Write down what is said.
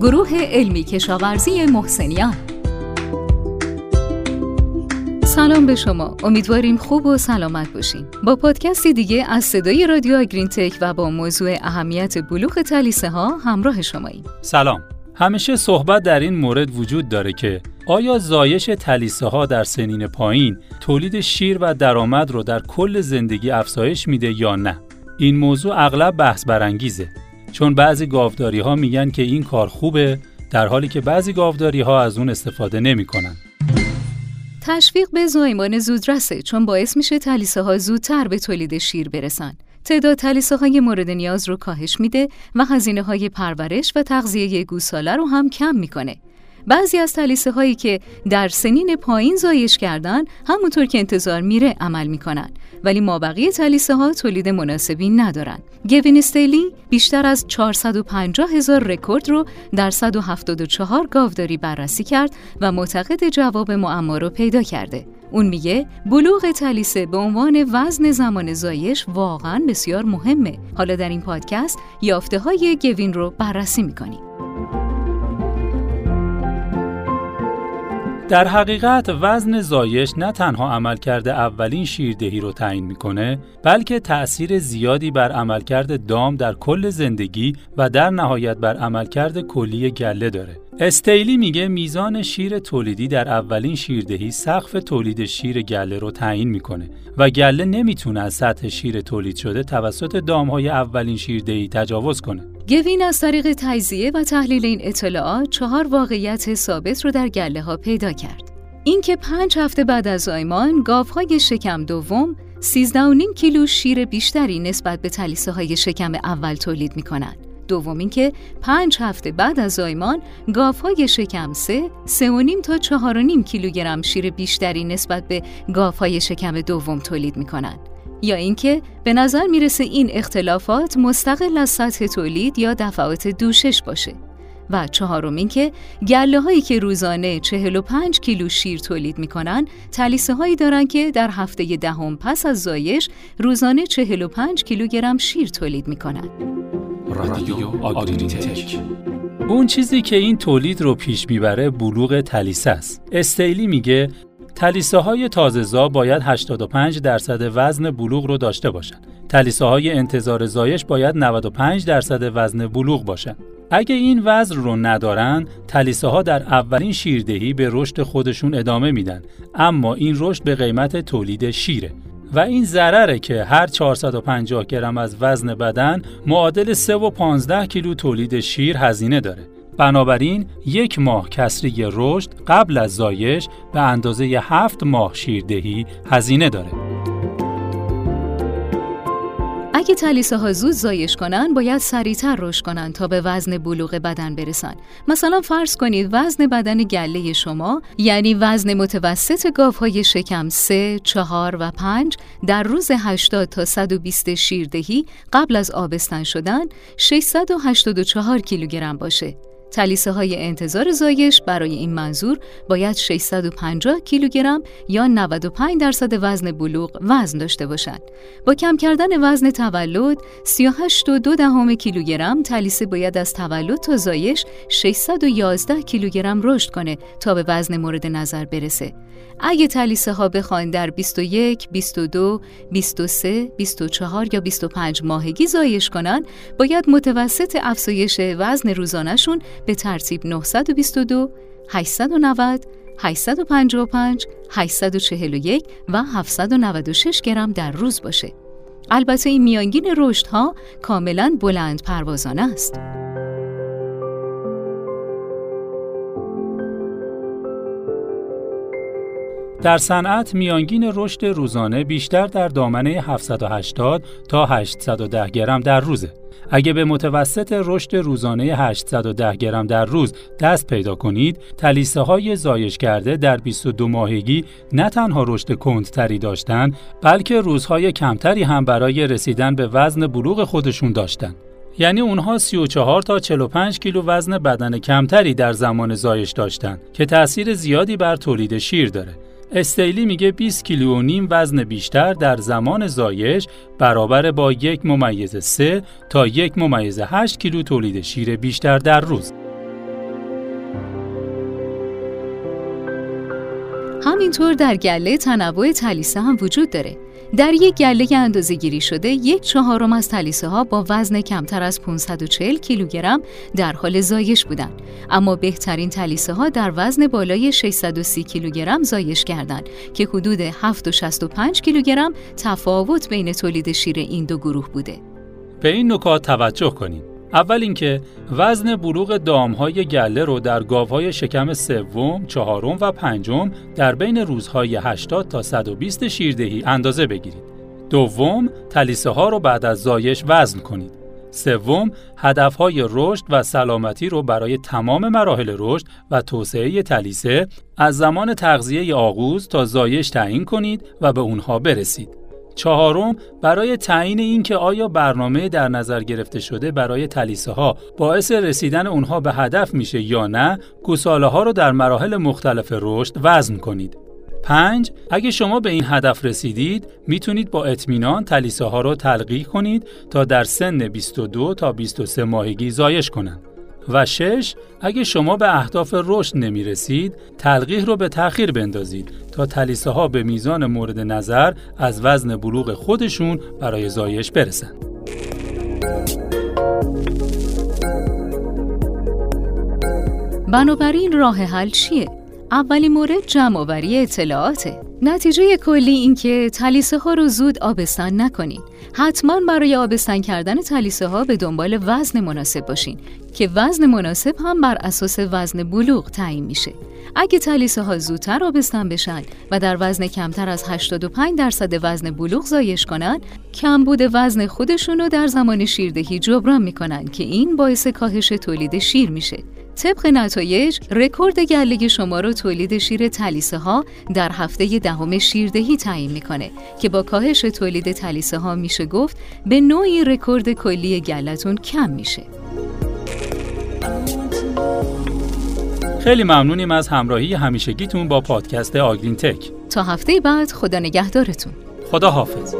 گروه علمی کشاورزی محسنیان. سلام به شما. امیدواریم خوب و سلامت باشین. با پادکستی دیگه از صدای رادیو آگرین تک و با موضوع اهمیت بلوغ تلیسه ها همراه شماییم. سلام. همیشه صحبت در این مورد وجود داره که آیا زایش تلیسه ها در سنین پایین تولید شیر و درآمد رو در کل زندگی افزایش میده یا نه؟ این موضوع اغلب بحث برانگیزه. چون بعضی گاوداری ها میگن که این کار خوبه در حالی که بعضی گاوداری ها از اون استفاده نمی‌کنن. تشویق به زایمان زودرسه چون باعث میشه تلیسه ها زودتر به تولید شیر برسن. تعداد تلیسه های مورد نیاز رو کاهش میده و هزینه های پرورش و تغذیه گوساله رو هم کم می‌کنه. بعضی از تلیسه هایی که در سنین پایین زایش کردن همونطور که انتظار میره عمل می‌کنن ولی مابقی تلیسه ها تولید مناسبی ندارن. گوین استیلی بیشتر از 450 هزار رکورد رو در 174 گاوداری بررسی کرد و معتقد جواب معما رو پیدا کرده. اون میگه بلوغ تلیسه به عنوان وزن زمان زایش واقعا بسیار مهمه. حالا در این پادکست یافته های گوین رو بررسی می‌کنیم. در حقیقت وزن زایش نه تنها عملکرد اولین شیردهی رو تعیین می‌کنه بلکه تأثیر زیادی بر عملکرد دام در کل زندگی و در نهایت بر عملکرد کلی گله داره استیلی میگه میزان شیر تولیدی در اولین شیردهی سقف تولید شیر گله رو تعیین می‌کنه و گله نمی‌تونه از سطح شیر تولید شده توسط دامهای اولین شیردهی تجاوز کنه. گوین از طریق تجزیه و تحلیل این اطلاعات چهار واقعیت ثابت رو در گله ها پیدا کرد. اینکه پنج هفته بعد از زایمان گاوهای شکم دوم 13.5 کیلو شیر بیشتری نسبت به تلیسه های شکم اول تولید می کنند. دوم اینکه پنج هفته بعد از زایمان گاوهای شکم سه سه و نیم تا چهار و نیم کیلوگرم شیر بیشتری نسبت به گاوهای شکم دوم تولید می کنند. یا اینکه به نظر می‌رسه این اختلافات مستقل از سطح تولید یا دفعات دوشش باشه. و چهارم اینکه گله هایی که روزانه 45 کیلو شیر تولید می‌کنن تلیسه هایی دارن که در هفته دهم پس از زایش روزانه 45 کیلوگرم شیر تولید می‌کنن. رادیو اون چیزی که این تولید رو پیش می‌بره بلوغ تلیسه است. استیلی میگه تلیسه های تازهزا باید 85 درصد وزن بلوغ رو داشته باشند. تلیسه های انتظار زایش باید 95 درصد وزن بلوغ باشند. اگه این وزن رو ندارن، تلیسه ها در اولین شیردهی به رشد خودشون ادامه میدن. اما این رشد به قیمت تولید شیره. و این ضرره که هر 450 گرم از وزن بدن معادل 3 و 15 کیلو تولید شیر هزینه داره. بنابراین یک ماه کسری رشد قبل از زایش به اندازه 7 ماه شیردهی هزینه داره. اگه تلیسه ها زود زایش کنن باید سریعتر رشد کنن تا به وزن بلوغ بدن برسن مثلا فرض کنید وزن بدن گله شما یعنی وزن متوسط گاوهای شکم 3, 4 و 5 در روز 80 تا 120 شیردهی قبل از آبستن شدن 684 کیلوگرم باشه تلیسه های انتظار زایش برای این منظور باید 650 کیلوگرم یا 95 درصد وزن بلوغ وزن داشته باشند. با کم کردن وزن تولد 38 و دهم کیلوگرم تلیسه باید از تولد تا زایش 611 کیلوگرم رشد کنه تا به وزن مورد نظر برسه. اگه تلیسه ها بخواین در 21, 22, 23, 24 یا 25 ماهگی زایش کنن باید متوسط افزایش وزن روزانهشون به ترتیب 922, 890, 855, 841 و 796 گرم در روز باشه. البته این میانگین رشدها کاملا بلند پروازانه است. در صنعت میانگین رشد روزانه بیشتر در دامنه 780 تا 810 گرم در روزه. اگه به متوسط رشد روزانه 810 گرم در روز دست پیدا کنید، تلیسه های زایش کرده در 22 ماهگی نه تنها رشد کندتری داشتند، بلکه روزهای کمتری هم برای رسیدن به وزن بلوغ خودشون داشتند. یعنی اونها 34 تا 45 کیلو وزن بدن کمتری در زمان زایش داشتند که تأثیر زیادی بر تولید شیر داره. استیلی میگه 20 کیلو و نیم وزن بیشتر در زمان زایش برابر با یک ممیز 3 تا یک ممیز 8 کیلو تولید شیر بیشتر در روز. همینطور در گله تنوع تلیسه هم وجود داره در یک گله اندازه گیری شده یک چهارم از تلیسه ها با وزن کمتر از 540 کیلوگرم در حال زایش بودند. اما بهترین تلیسه ها در وزن بالای 630 کیلوگرم زایش کردند که حدود 765 کیلوگرم تفاوت بین تولید شیر این دو گروه بوده. به این نکات توجه کنید. اول اینکه وزن بلوغ دامهای گله رو در گاوهای شکم سوم، چهارم و پنجم در بین روزهای 80 تا 120 شیردهی اندازه بگیرید. دوم، تلیسه ها رو بعد از زایش وزن کنید. سوم، هدفهای رشد و سلامتی رو برای تمام مراحل رشد و توسعه تلیسه از زمان تغذیه آغوز تا زایش تعیین کنید و به اونها برسید. چهارم برای تعیین اینکه آیا برنامه در نظر گرفته شده برای تلیسه ها باعث رسیدن اونها به هدف میشه یا نه گوساله ها رو در مراحل مختلف رشد وزن کنید. پنج اگه شما به این هدف رسیدید می‌تونید با اطمینان تلیسه ها رو تلقیح کنید تا در سن 22 تا 23 ماهگی زایش کنند. و شش اگه شما به اهداف رشد نمی رسید تلقیح رو به تأخیر بندازید تا تلیسه ها به میزان مورد نظر از وزن بلوغ خودشون برای زایش برسن. بنابراین راه حل چیه؟ اولین مورد جمعآوری اطلاعاته. نتیجه کلی این که تلیسه ها رو زود آبستن نکنین. حتما برای آبستن کردن تلیسه ها به دنبال وزن مناسب باشین که وزن مناسب هم بر اساس وزن بلوغ تعیین میشه. اگه تلیسه ها زودتر آبستن بشن و در وزن کمتر از 85 درصد وزن بلوغ زایش کنن، کمبود وزن خودشون رو در زمان شیردهی جبران می‌کنن که این باعث کاهش تولید شیر میشه. طبق نتایج رکورد گله شما رو تولید شیر تلیسه ها در هفته دهم شیردهی تعیین می‌کنه که با کاهش تولید تلیسه ها میشه گفت به نوعی رکورد کلی گلتون کم میشه. خیلی ممنونیم از همراهی همیشگیتون با پادکست آگرین تک تا هفته بعد خدا نگهدارتون. خدا حافظ